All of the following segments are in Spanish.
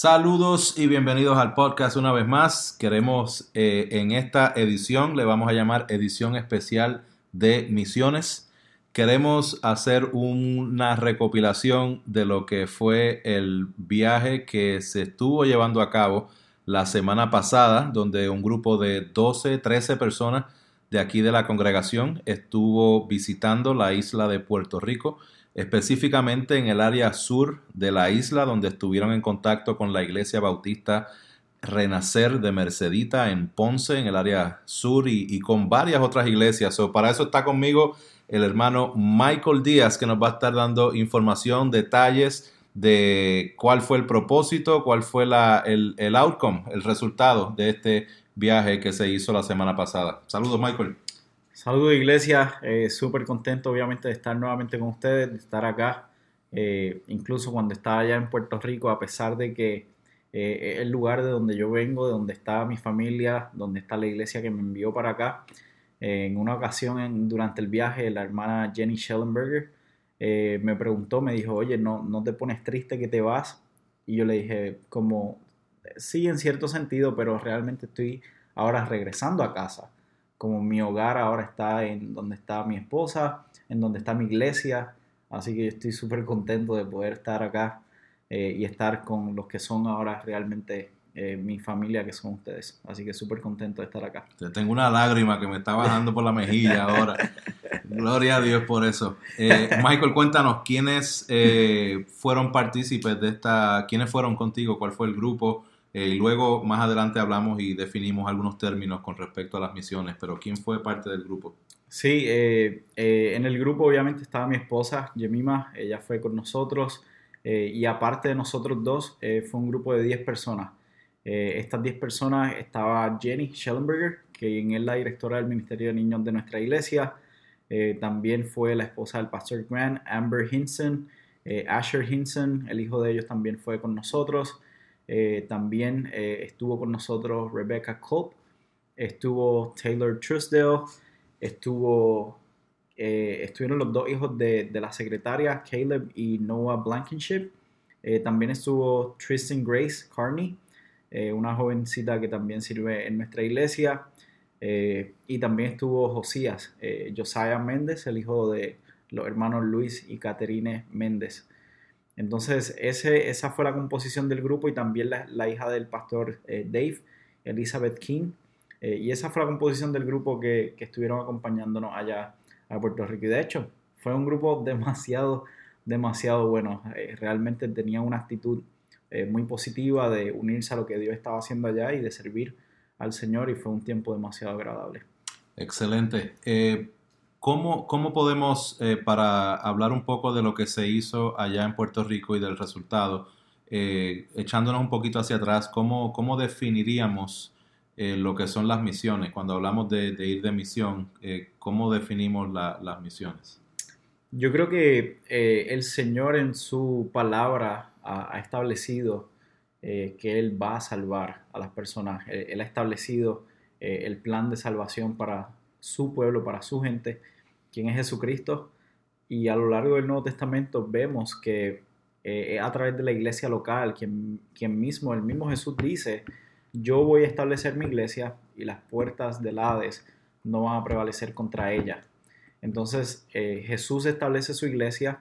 Saludos y bienvenidos al podcast una vez más. Queremos eh, en esta edición, le vamos a llamar edición especial de misiones. Queremos hacer una recopilación de lo que fue el viaje que se estuvo llevando a cabo la semana pasada, donde un grupo de 12, 13 personas de aquí de la congregación estuvo visitando la isla de Puerto Rico específicamente en el área sur de la isla, donde estuvieron en contacto con la iglesia bautista Renacer de Mercedita en Ponce, en el área sur, y, con varias otras iglesias. para eso está conmigo el hermano Michael Díaz, que nos va a estar dando información, detalles de cuál fue el propósito, cuál fue la, el, el outcome, el resultado de este viaje que se hizo la semana pasada. Saludos, Michael. Saludos iglesia, eh, súper contento obviamente de estar nuevamente con ustedes, de estar acá, eh, incluso cuando estaba allá en Puerto Rico, a pesar de que eh, el lugar de donde yo vengo, de donde está mi familia, donde está la iglesia que me envió para acá. en una ocasión durante el viaje, la hermana Jenny Schellenberger me preguntó, me dijo, oye, ¿no, ¿no te pones triste que te vas? Y yo le dije, como, sí, en cierto sentido, pero realmente estoy ahora regresando a casa como mi hogar ahora está en donde está mi esposa, en donde está mi iglesia, así que estoy súper contento de poder estar acá eh, y estar con los que son ahora realmente eh, mi familia, que son ustedes. Así que súper contento de estar acá. Tengo una lágrima que me está bajando por la mejilla ahora. Gloria a Dios por eso. Eh, Michael, cuéntanos, ¿quiénes fueron partícipes de esta, quiénes fueron contigo? ¿Cuál fue el grupo? Eh, luego más adelante hablamos y definimos algunos términos con respecto a las misiones, pero ¿quién fue parte del grupo? Sí, eh, eh, en el grupo obviamente estaba mi esposa, Yemima, ella fue con nosotros y aparte de nosotros dos fue un grupo de 10 personas. estas 10 personas estaba Jenny Schellenberger, quien es la directora del Ministerio de Niños de nuestra iglesia. también fue la esposa del pastor Grant, Amber Hinson, Asher Hinson, el hijo de ellos también fue con nosotros. Eh, también eh, estuvo con nosotros Rebecca Culp, estuvo Taylor Trusdale, estuvo, eh, estuvieron los dos hijos de, la secretaria, Caleb y Noah Blankenship. también estuvo Tristan Grace Carney, una jovencita que también sirve en nuestra iglesia. y también estuvo Josías, Josiah Méndez, el hijo de los hermanos Luis y Caterine Méndez. Entonces, esa fue la composición del grupo y también la, hija del pastor eh, Dave, Elizabeth King. Eh, y esa fue la composición del grupo que, estuvieron acompañándonos allá a Puerto Rico. Y de hecho, fue un grupo demasiado, demasiado bueno. Eh, realmente tenía una actitud muy positiva de unirse a lo que Dios estaba haciendo allá y de servir al Señor y fue un tiempo demasiado agradable. Excelente. ¿Cómo, cómo podemos, eh, para hablar un poco de lo que se hizo allá en Puerto Rico y del resultado, eh, echándonos un poquito hacia atrás, cómo, cómo definiríamos eh, lo que son las misiones? Cuando hablamos de, ir de misión, ¿cómo definimos las misiones? Yo creo que el Señor en su palabra ha, establecido que Él va a salvar a las personas. él ha establecido el plan de salvación para su pueblo, para su gente, quien es Jesucristo. Y a lo largo del Nuevo Testamento vemos que eh, a través de la iglesia local, quien, quien mismo, el mismo Jesús dice, yo voy a establecer mi iglesia y las puertas del Hades no van a prevalecer contra ella. Entonces eh, Jesús establece su iglesia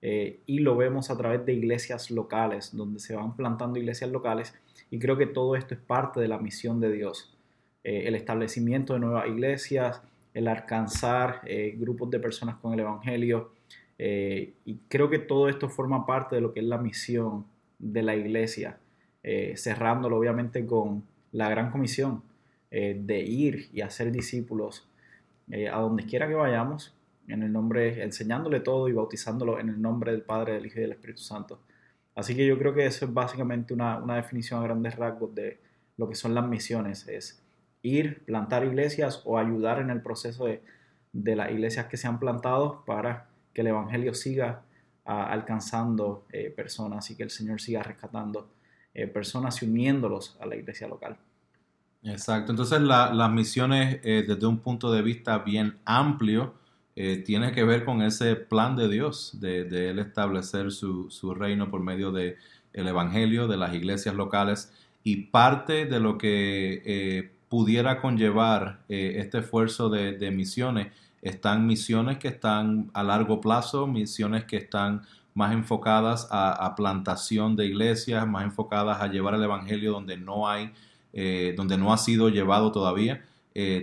eh, y lo vemos a través de iglesias locales, donde se van plantando iglesias locales y creo que todo esto es parte de la misión de Dios. Eh, el establecimiento de nuevas iglesias, el alcanzar eh, grupos de personas con el Evangelio. Eh, y creo que todo esto forma parte de lo que es la misión de la iglesia, cerrándolo obviamente con la gran comisión de ir y hacer discípulos a donde quiera que vayamos, en el nombre, enseñándole todo y bautizándolo en el nombre del Padre, del Hijo y del Espíritu Santo. Así que yo creo que eso es básicamente una, una definición a grandes rasgos de lo que son las misiones, es ir, plantar iglesias o ayudar en el proceso de, las iglesias que se han plantado para que el Evangelio siga ah, alcanzando eh, personas y que el Señor siga rescatando eh, personas y uniéndolos a la iglesia local. Exacto, entonces las misiones eh, desde un punto de vista bien amplio tiene que ver con ese plan de Dios, de, Él establecer su, su, reino por medio de el Evangelio de las iglesias locales y parte de lo que pudiera conllevar eh, este esfuerzo de, misiones están misiones que están a largo plazo, misiones que están más enfocadas a, plantación de iglesias, más enfocadas a llevar el Evangelio donde no hay, eh, donde no ha sido llevado todavía.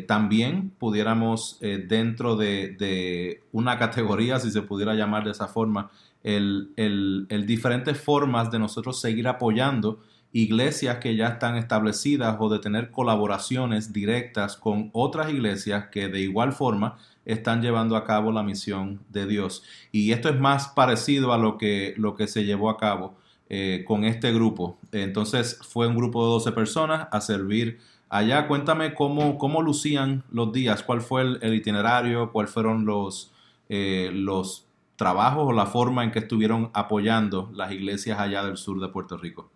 también pudiéramos dentro de, una categoría, si se pudiera llamar de esa forma, el, el, diferentes formas de nosotros seguir apoyando iglesias que ya están establecidas o de tener colaboraciones directas con otras iglesias que de igual forma están llevando a cabo la misión de Dios. Y esto es más parecido a lo que, lo que se llevó a cabo eh, con este grupo. Entonces fue un grupo de 12 personas a servir allá. Cuéntame cómo, cómo lucían los días, cuál fue el, itinerario, cuáles fueron los, eh, los trabajos o la forma en que estuvieron apoyando las iglesias allá del sur de Puerto Rico.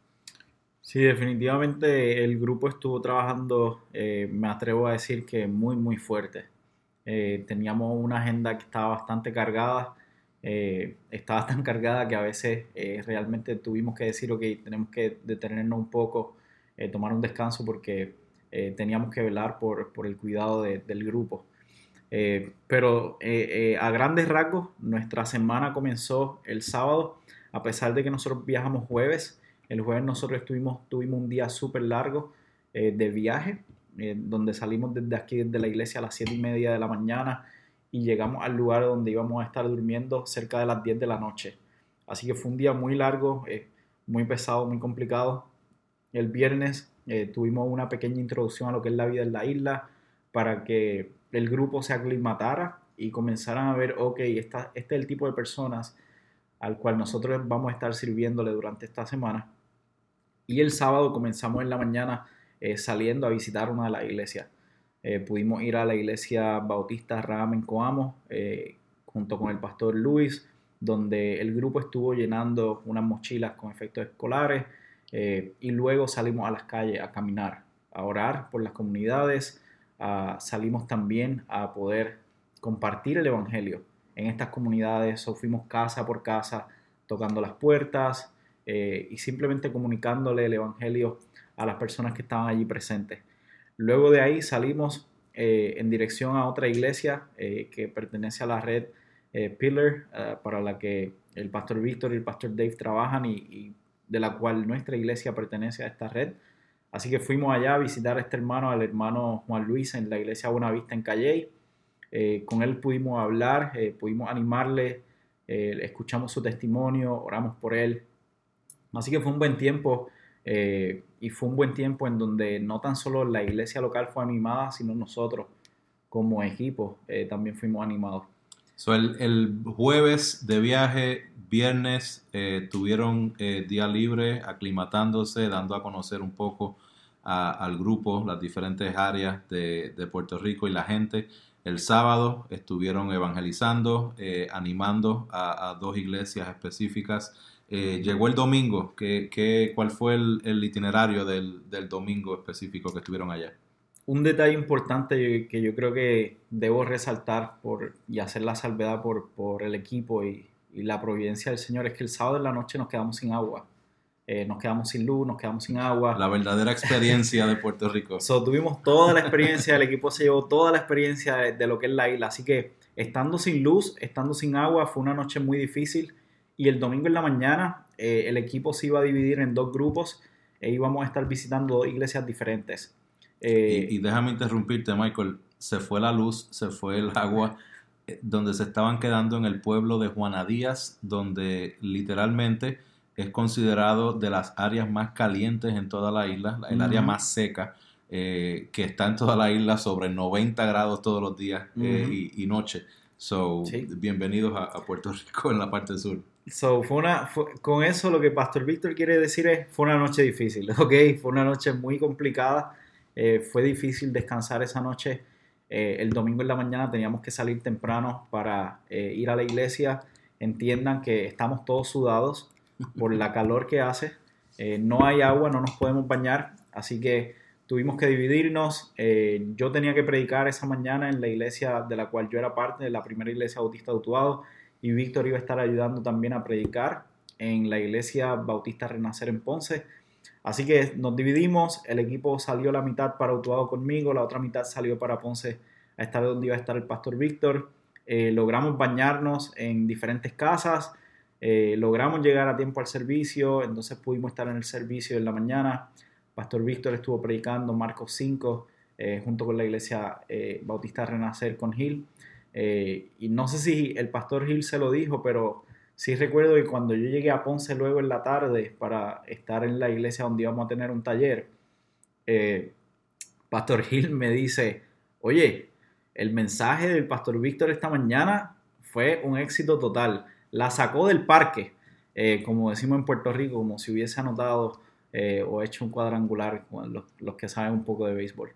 Sí, definitivamente el grupo estuvo trabajando, eh, me atrevo a decir que muy, muy fuerte. Eh, teníamos una agenda que estaba bastante cargada, eh, estaba tan cargada que a veces realmente tuvimos que decir, ok, tenemos que detenernos un poco, tomar un descanso porque teníamos que velar por, por el cuidado del grupo. Pero a grandes rasgos, nuestra semana comenzó el sábado, a pesar de que nosotros viajamos jueves. El jueves nosotros estuvimos, tuvimos un día súper largo de viaje, donde salimos desde aquí, desde la iglesia a las 7 y media de la mañana y llegamos al lugar donde íbamos a estar durmiendo cerca de las 10 de la noche. Así que fue un día muy largo, muy pesado, muy complicado. El viernes tuvimos una pequeña introducción a lo que es la vida en la isla para que el grupo se aclimatara y comenzaran a ver, ok, esta, este es el tipo de personas al cual nosotros vamos a estar sirviéndole durante esta semana. Y el sábado comenzamos en la mañana eh, saliendo a visitar una de las iglesias. Eh, pudimos ir a la iglesia bautista Ram Coamo eh, junto con el pastor Luis, donde el grupo estuvo llenando unas mochilas con efectos escolares y luego salimos a las calles a caminar, a orar por las comunidades, salimos también a poder compartir el Evangelio en estas comunidades, o fuimos casa por casa tocando las puertas eh, y simplemente comunicándole el Evangelio a las personas que estaban allí presentes. Luego de ahí salimos eh, en dirección a otra iglesia eh, que pertenece a la red Pillar, para la que el pastor Víctor y el pastor Dave trabajan y de la cual nuestra iglesia pertenece a esta red. Así que fuimos allá a visitar a este hermano, al hermano Juan Luis, en la iglesia Buenavista en Calley. Con él pudimos hablar, pudimos animarle, escuchamos su testimonio, oramos por él. Así que fue un buen tiempo y fue un buen tiempo en donde no tan solo la iglesia local fue animada, sino nosotros como equipo también fuimos animados. el, el, jueves de viaje, viernes, tuvieron día libre, aclimatándose, dando a conocer un poco al grupo, las diferentes áreas de, Puerto Rico y la gente. El sábado estuvieron evangelizando, eh, animando a, dos iglesias específicas. Eh, llegó el domingo. ¿Qué, cuál fue el, itinerario del, domingo específico que estuvieron allá? Un detalle importante que yo creo que debo resaltar por, y hacer la salvedad por, por el equipo y, y la providencia del Señor es que el sábado en la noche nos quedamos sin agua. Eh, nos quedamos sin luz, nos quedamos sin agua. La verdadera experiencia de Puerto Rico. tuvimos toda la experiencia, el equipo se llevó toda la experiencia de, lo que es la isla. Así que estando sin luz, estando sin agua, fue una noche muy difícil. Y el domingo en la mañana eh, el equipo se iba a dividir en dos grupos e íbamos a estar visitando dos iglesias diferentes. Eh, y, déjame interrumpirte, Michael. Se fue la luz, se fue el agua, donde se estaban quedando en el pueblo de Juana Díaz, donde literalmente es considerado de las áreas más calientes en toda la isla, el área más seca, eh, que está en toda la isla sobre 90 grados todos los días eh, y, noche. So, bienvenidos a, Puerto Rico en la parte sur. So, fue una, con eso lo que Pastor Víctor quiere decir es, fue una noche difícil, ¿ok? Fue una noche muy complicada, eh, fue difícil descansar esa noche. el domingo en la mañana teníamos que salir temprano para ir a la iglesia. Entiendan que estamos todos sudados, por la calor que hace. Eh, no hay agua, no nos podemos bañar, así que tuvimos que dividirnos. Eh, yo tenía que predicar esa mañana en la iglesia de la cual yo era parte, de la primera iglesia bautista de Utuado, y Víctor iba a estar ayudando también a predicar en la iglesia Bautista Renacer en Ponce. Así que nos dividimos, el equipo salió la mitad para Utuado conmigo, la otra mitad salió para Ponce a estar donde iba a estar el pastor Víctor. Eh, logramos bañarnos en diferentes casas, eh, logramos llegar a tiempo al servicio, entonces pudimos estar en el servicio en la mañana. Pastor Víctor estuvo predicando Marcos 5 eh, junto con la iglesia Bautista Renacer con Gil. Y no sé si el pastor Gil se lo dijo, pero sí recuerdo que cuando yo llegué a Ponce luego en la tarde para estar en la iglesia donde íbamos a tener un taller, Pastor Gil me dice, oye, el mensaje del pastor Víctor esta mañana fue un éxito total. La sacó del parque, eh, como decimos en Puerto Rico, como si hubiese anotado eh, o hecho un cuadrangular con los, que saben un poco de béisbol.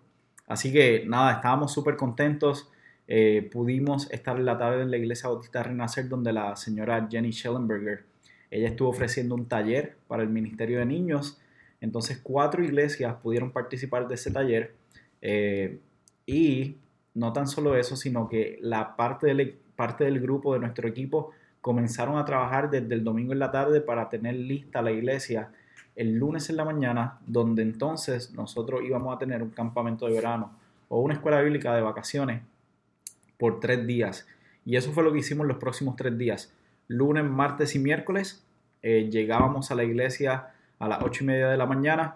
Así que nada, estábamos súper contentos. Eh, pudimos estar la tarde en la iglesia Bautista Renacer, donde la señora Jenny Schellenberger, ella estuvo ofreciendo un taller para el Ministerio de Niños. Entonces, cuatro iglesias pudieron participar de ese taller. y no tan solo eso, sino que la parte del, e, parte del grupo de nuestro equipo comenzaron a trabajar desde el domingo en la tarde para tener lista la iglesia el lunes en la mañana, donde entonces nosotros íbamos a tener un campamento de verano o una escuela bíblica de vacaciones por tres días. Y eso fue lo que hicimos los próximos tres días. Lunes, martes y miércoles eh, llegábamos a la iglesia a las ocho y media de la mañana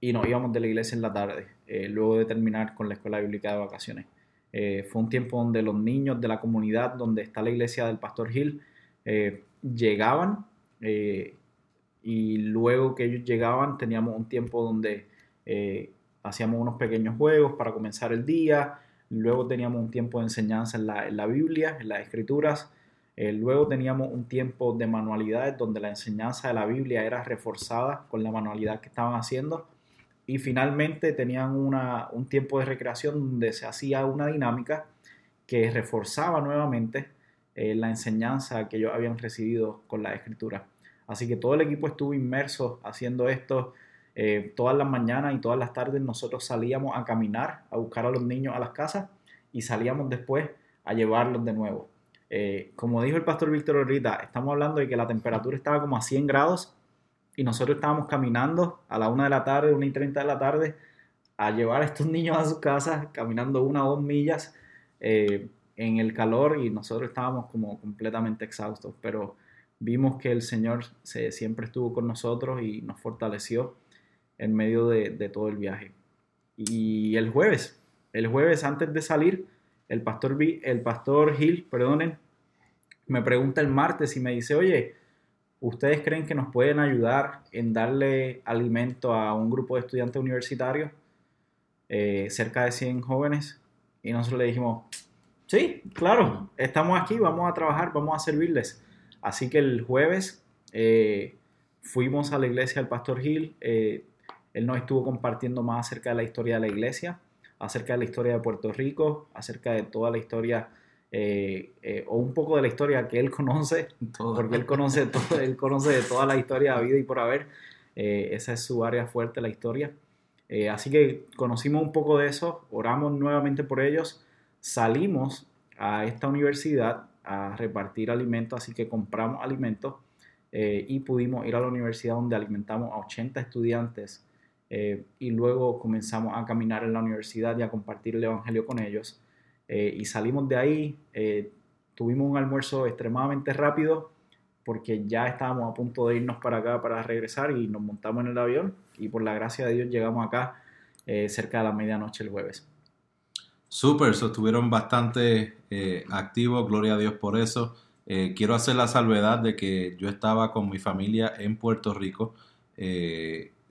y nos íbamos de la iglesia en la tarde, eh, luego de terminar con la escuela bíblica de vacaciones. Eh, fue un tiempo donde los niños de la comunidad donde está la iglesia del Pastor Gil eh, llegaban y luego que ellos llegaban teníamos un tiempo donde hacíamos unos pequeños juegos para comenzar el día, luego teníamos un tiempo de enseñanza en la, en la Biblia, en las escrituras, luego teníamos un tiempo de manualidades donde la enseñanza de la Biblia era reforzada con la manualidad que estaban haciendo y finalmente tenían un tiempo de recreación donde se hacía una dinámica que reforzaba nuevamente eh, la enseñanza que ellos habían recibido con la escritura. Así que todo el equipo estuvo inmerso haciendo esto eh, todas las mañanas y todas las tardes. Nosotros salíamos a caminar, a buscar a los niños a las casas y salíamos después a llevarlos de nuevo. Eh, como dijo el pastor Víctor ahorita, estamos hablando de que la temperatura estaba como a 100 grados y nosotros estábamos caminando a la una de la tarde, una y treinta de la tarde, a llevar a estos niños a sus casas, caminando una o dos millas eh, en el calor y nosotros estábamos como completamente exhaustos, pero vimos que el Señor se, siempre estuvo con nosotros y nos fortaleció en medio de, todo el viaje. Y el jueves, el jueves antes de salir, el pastor, el pastor Gil, perdonen, me pregunta el martes y me dice, oye, ¿Ustedes creen que nos pueden ayudar en darle alimento a un grupo de estudiantes universitarios, eh, cerca de 100 jóvenes? Y nosotros le dijimos, sí, claro, estamos aquí, vamos a trabajar, vamos a servirles. Así que el jueves eh, fuimos a la iglesia del Pastor Gil, eh, él nos estuvo compartiendo más acerca de la historia de la iglesia, acerca de la historia de Puerto Rico, acerca de toda la historia eh, eh, o un poco de la historia que él conoce, porque él conoce, todo, él conoce de toda la historia de vida y por haber. Eh, esa es su área fuerte, la historia. así que conocimos un poco de eso, oramos nuevamente por ellos, salimos a esta universidad a repartir alimentos, así que compramos alimentos y pudimos ir a la universidad donde alimentamos a 80 estudiantes y luego comenzamos a caminar en la universidad y a compartir el Evangelio con ellos. Eh, y salimos de ahí, eh, tuvimos un almuerzo extremadamente rápido porque ya estábamos a punto de irnos para acá para regresar y nos montamos en el avión y por la gracia de Dios llegamos acá eh, cerca de la medianoche el jueves. Súper, estuvieron bastante activos, gloria a Dios por eso. quiero hacer la salvedad de que yo estaba con mi familia en Puerto Rico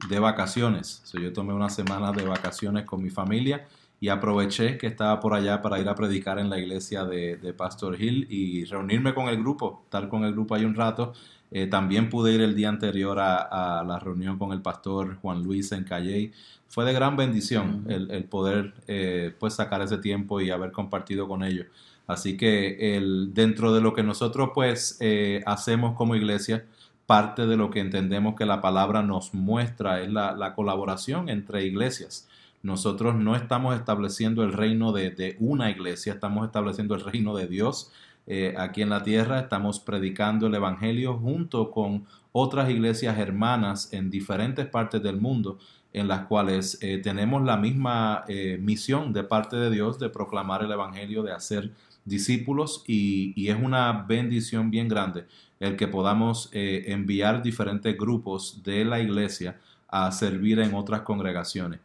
de vacaciones. yo tomé una semana de vacaciones con mi familia y aproveché que estaba por allá para ir a predicar en la iglesia de, Pastor Hill y reunirme con el grupo, estar con el grupo ahí un rato. Eh, también pude ir el día anterior a, la reunión con el pastor Juan Luis en Calley. Fue de gran bendición el, poder eh, pues sacar ese tiempo y haber compartido con ellos. Así que el, dentro de lo que nosotros pues eh, hacemos como iglesia, parte de lo que entendemos que la palabra nos muestra es la, la colaboración entre iglesias. Nosotros no estamos estableciendo el reino de, una iglesia, estamos estableciendo el reino de Dios. eh, aquí en la tierra. Estamos predicando el Evangelio junto con otras iglesias hermanas en diferentes partes del mundo en las cuales eh, tenemos la misma eh, misión de parte de Dios de proclamar el Evangelio, de hacer discípulos y, es una bendición bien grande el que podamos enviar diferentes grupos de la iglesia a servir en otras congregaciones.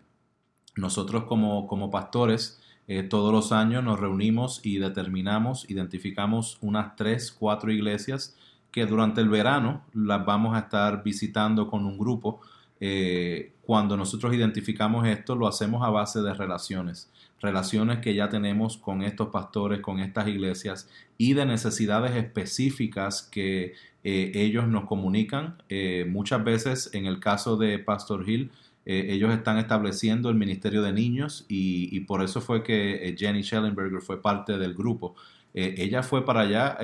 Nosotros como, como pastores eh, todos los años nos reunimos y determinamos, identificamos unas tres, cuatro iglesias que durante el verano las vamos a estar visitando con un grupo. Eh, cuando nosotros identificamos esto, lo hacemos a base de relaciones, relaciones que ya tenemos con estos pastores, con estas iglesias y de necesidades específicas que eh, ellos nos comunican. muchas veces, en el caso de Pastor Hill, eh, ellos están estableciendo el Ministerio de Niños y, por eso fue que eh, Jenny Schellenberger fue parte del grupo. Eh, ella fue para allá.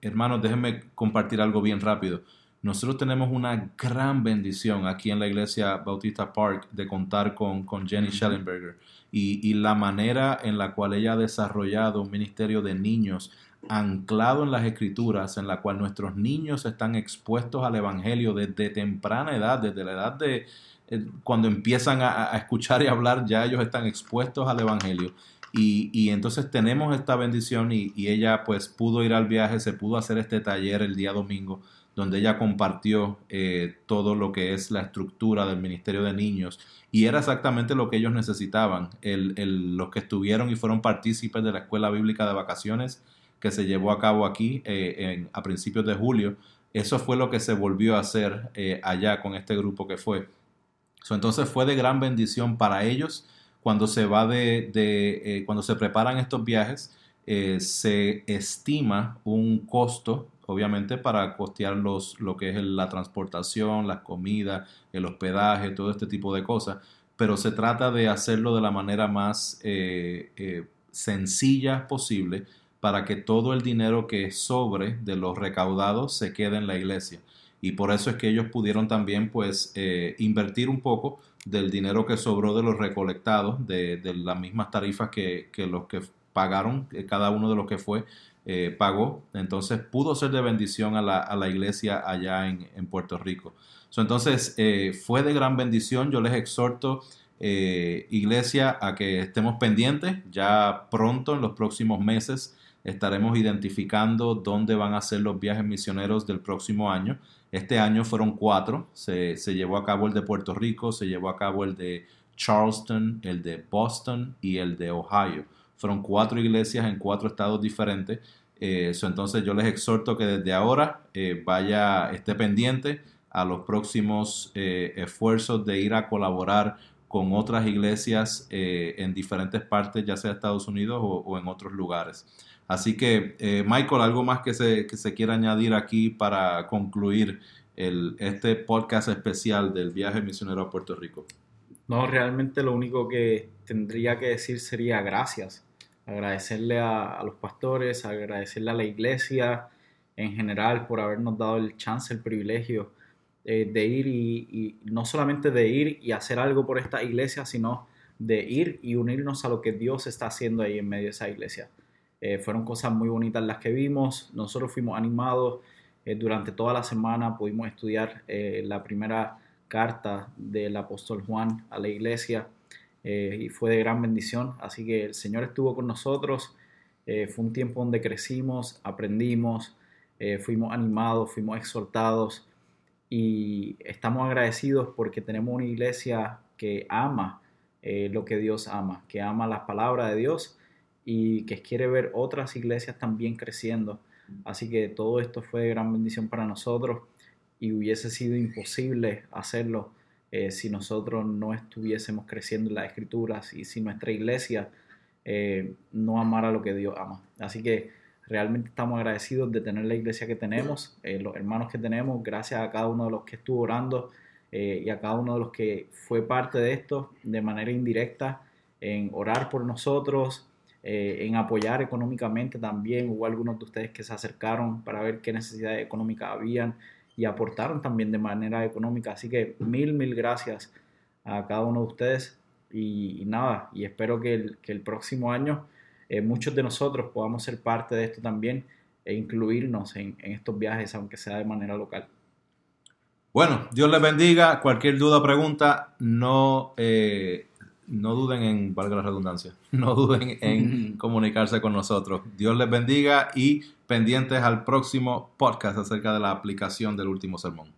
hermanos, déjenme compartir algo bien rápido. Nosotros tenemos una gran bendición aquí en la iglesia Bautista Park de contar con, con Jenny Schellenberger y, y, la manera en la cual ella ha desarrollado un ministerio de niños anclado en las escrituras, en la cual nuestros niños están expuestos al Evangelio desde temprana edad, desde la edad de, eh, cuando empiezan a, escuchar y hablar, ya ellos están expuestos al Evangelio. Y, entonces tenemos esta bendición y, ella pues pudo ir al viaje, se pudo hacer este taller el día domingo, donde ella compartió eh, todo lo que es la estructura del Ministerio de Niños. Y era exactamente lo que ellos necesitaban. los que estuvieron y fueron partícipes de la Escuela Bíblica de Vacaciones que se llevó a cabo aquí eh, a principios de julio, eso fue lo que se volvió a hacer allá con este grupo que fue entonces fue de gran bendición para ellos cuando se va de, eh, cuando se preparan estos viajes. Eh, se estima un costo, obviamente, para costear los, lo que es la transportación, las comidas, el hospedaje, todo este tipo de cosas, pero se trata de hacerlo de la manera más eh, sencilla posible para que todo el dinero que sobre de los recaudados se quede en la iglesia. Y por eso es que ellos pudieron también pues eh, invertir un poco del dinero que sobró de los recolectados, de, las mismas tarifas que, los que pagaron, cada uno de los que fue eh, pagó, entonces pudo ser de bendición a la, iglesia allá en, Puerto Rico. entonces eh, fue de gran bendición, yo les exhorto iglesia a que estemos pendientes, ya pronto en los próximos meses estaremos identificando dónde van a ser los viajes misioneros del próximo año. Este año fueron cuatro, se, llevó a cabo el de Puerto Rico, se llevó a cabo el de Charleston, el de Boston y el de Ohio. Fueron cuatro iglesias en cuatro estados diferentes. Eh, entonces yo les exhorto que desde ahora eh, vaya, esté pendiente a los próximos eh, esfuerzos de ir a colaborar con otras iglesias en diferentes partes, ya sea Estados Unidos o en otros lugares. Así que, Michael, ¿algo más que se, que se quiera añadir aquí para concluir el, este podcast especial del viaje misionero a Puerto Rico? No, realmente lo único que tendría que decir sería gracias. Agradecerle a, los pastores, agradecerle a la iglesia en general por habernos dado el chance, el privilegio eh, de ir y, no solamente de ir y hacer algo por esta iglesia, sino de ir y unirnos a lo que Dios está haciendo ahí en medio de esa iglesia. Eh, fueron cosas muy bonitas las que vimos. Nosotros fuimos animados eh, durante toda la semana. Pudimos estudiar la primera carta del apóstol Juan a la iglesia y fue de gran bendición. Así que el Señor estuvo con nosotros. fue un tiempo donde crecimos, aprendimos, fuimos animados, fuimos exhortados y estamos agradecidos porque tenemos una iglesia que ama lo que Dios ama, que ama las palabras de Dios y que quiere ver otras iglesias también creciendo. Así que todo esto fue de gran bendición para nosotros y hubiese sido imposible hacerlo eh, si nosotros no estuviésemos creciendo en las escrituras y si nuestra iglesia eh, no amara lo que Dios ama. Así que realmente estamos agradecidos de tener la iglesia que tenemos, eh, los hermanos que tenemos, gracias a cada uno de los que estuvo orando y a cada uno de los que fue parte de esto de manera indirecta en orar por nosotros, en apoyar económicamente también. Hubo algunos de ustedes que se acercaron para ver qué necesidades económicas habían y aportaron también de manera económica. Así que mil, mil gracias a cada uno de ustedes y, nada, y espero que el, que el próximo año eh, muchos de nosotros podamos ser parte de esto también e incluirnos en, estos viajes, aunque sea de manera local. Bueno, Dios les bendiga. Cualquier duda o pregunta, no, eh, no duden en, valga la redundancia, no duden en comunicarse con nosotros. Dios les bendiga y pendientes al próximo podcast acerca de la aplicación del último sermón.